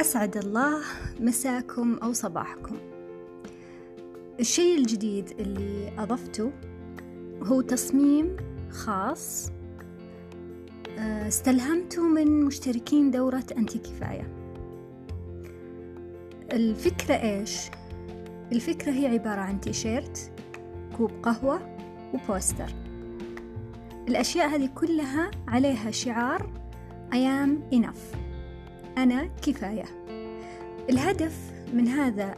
أسعد الله مساكم أو صباحكم. الشيء الجديد اللي أضفته هو تصميم خاص آه، استلهمته من مشتركين دورة أنتي كفاية الفكرة إيش؟ الفكرة هي عبارة عن تيشيرت كوب قهوة وبوستر. الأشياء هذه كلها عليها شعار I am enough. أنا كفاية. الهدف من هذا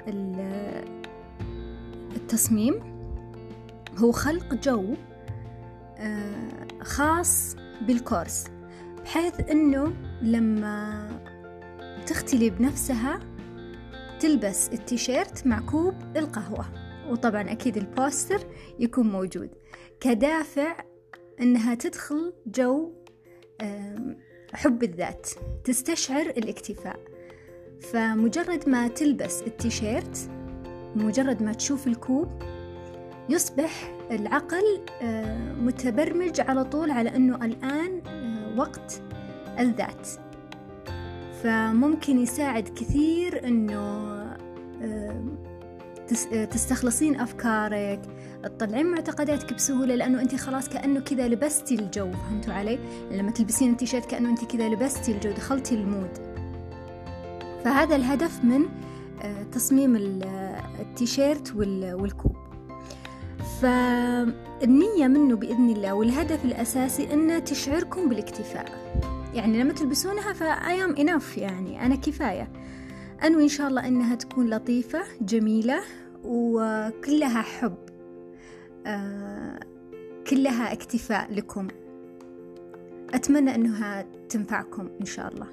التصميم هو خلق جو آه، خاص بالكورس بحيث أنه لما تختلي بنفسها تلبس التيشيرت مع كوب القهوة. وطبعا أكيد البوستر يكون موجود. كدافع أنها تدخل جو حب الذات تستشعر الاكتفاء. فمجرد ما تلبس التيشيرت مجرد ما تشوف الكوب يصبح العقل آه، متبرمج على طول على أنه الآن آه، وقت الذات. فممكن يساعد كثير أنه آه، تستخلصين أفكارك. تطلعين معتقداتك بسهولة لأنه أنت خلاص كأنه كذا لبستي الجو فهمتوا علي؟ لما تلبسين التيشيرت كأنه أنت كذا لبستي الجو دخلتي المود. فهذا الهدف من آه، تصميم التيشيرت والكوب. فالنية منه بإذن الله والهدف الأساسي أنه تشعركم بالاكتفاء. يعني لما تلبسونها فأيام إناف يعني أنا كفاية. أنوي إن شاء الله أنها تكون لطيفة جميلة وكلها حب. آه كلها اكتفاء لكم. أتمنى أنها تنفعكم إن شاء الله.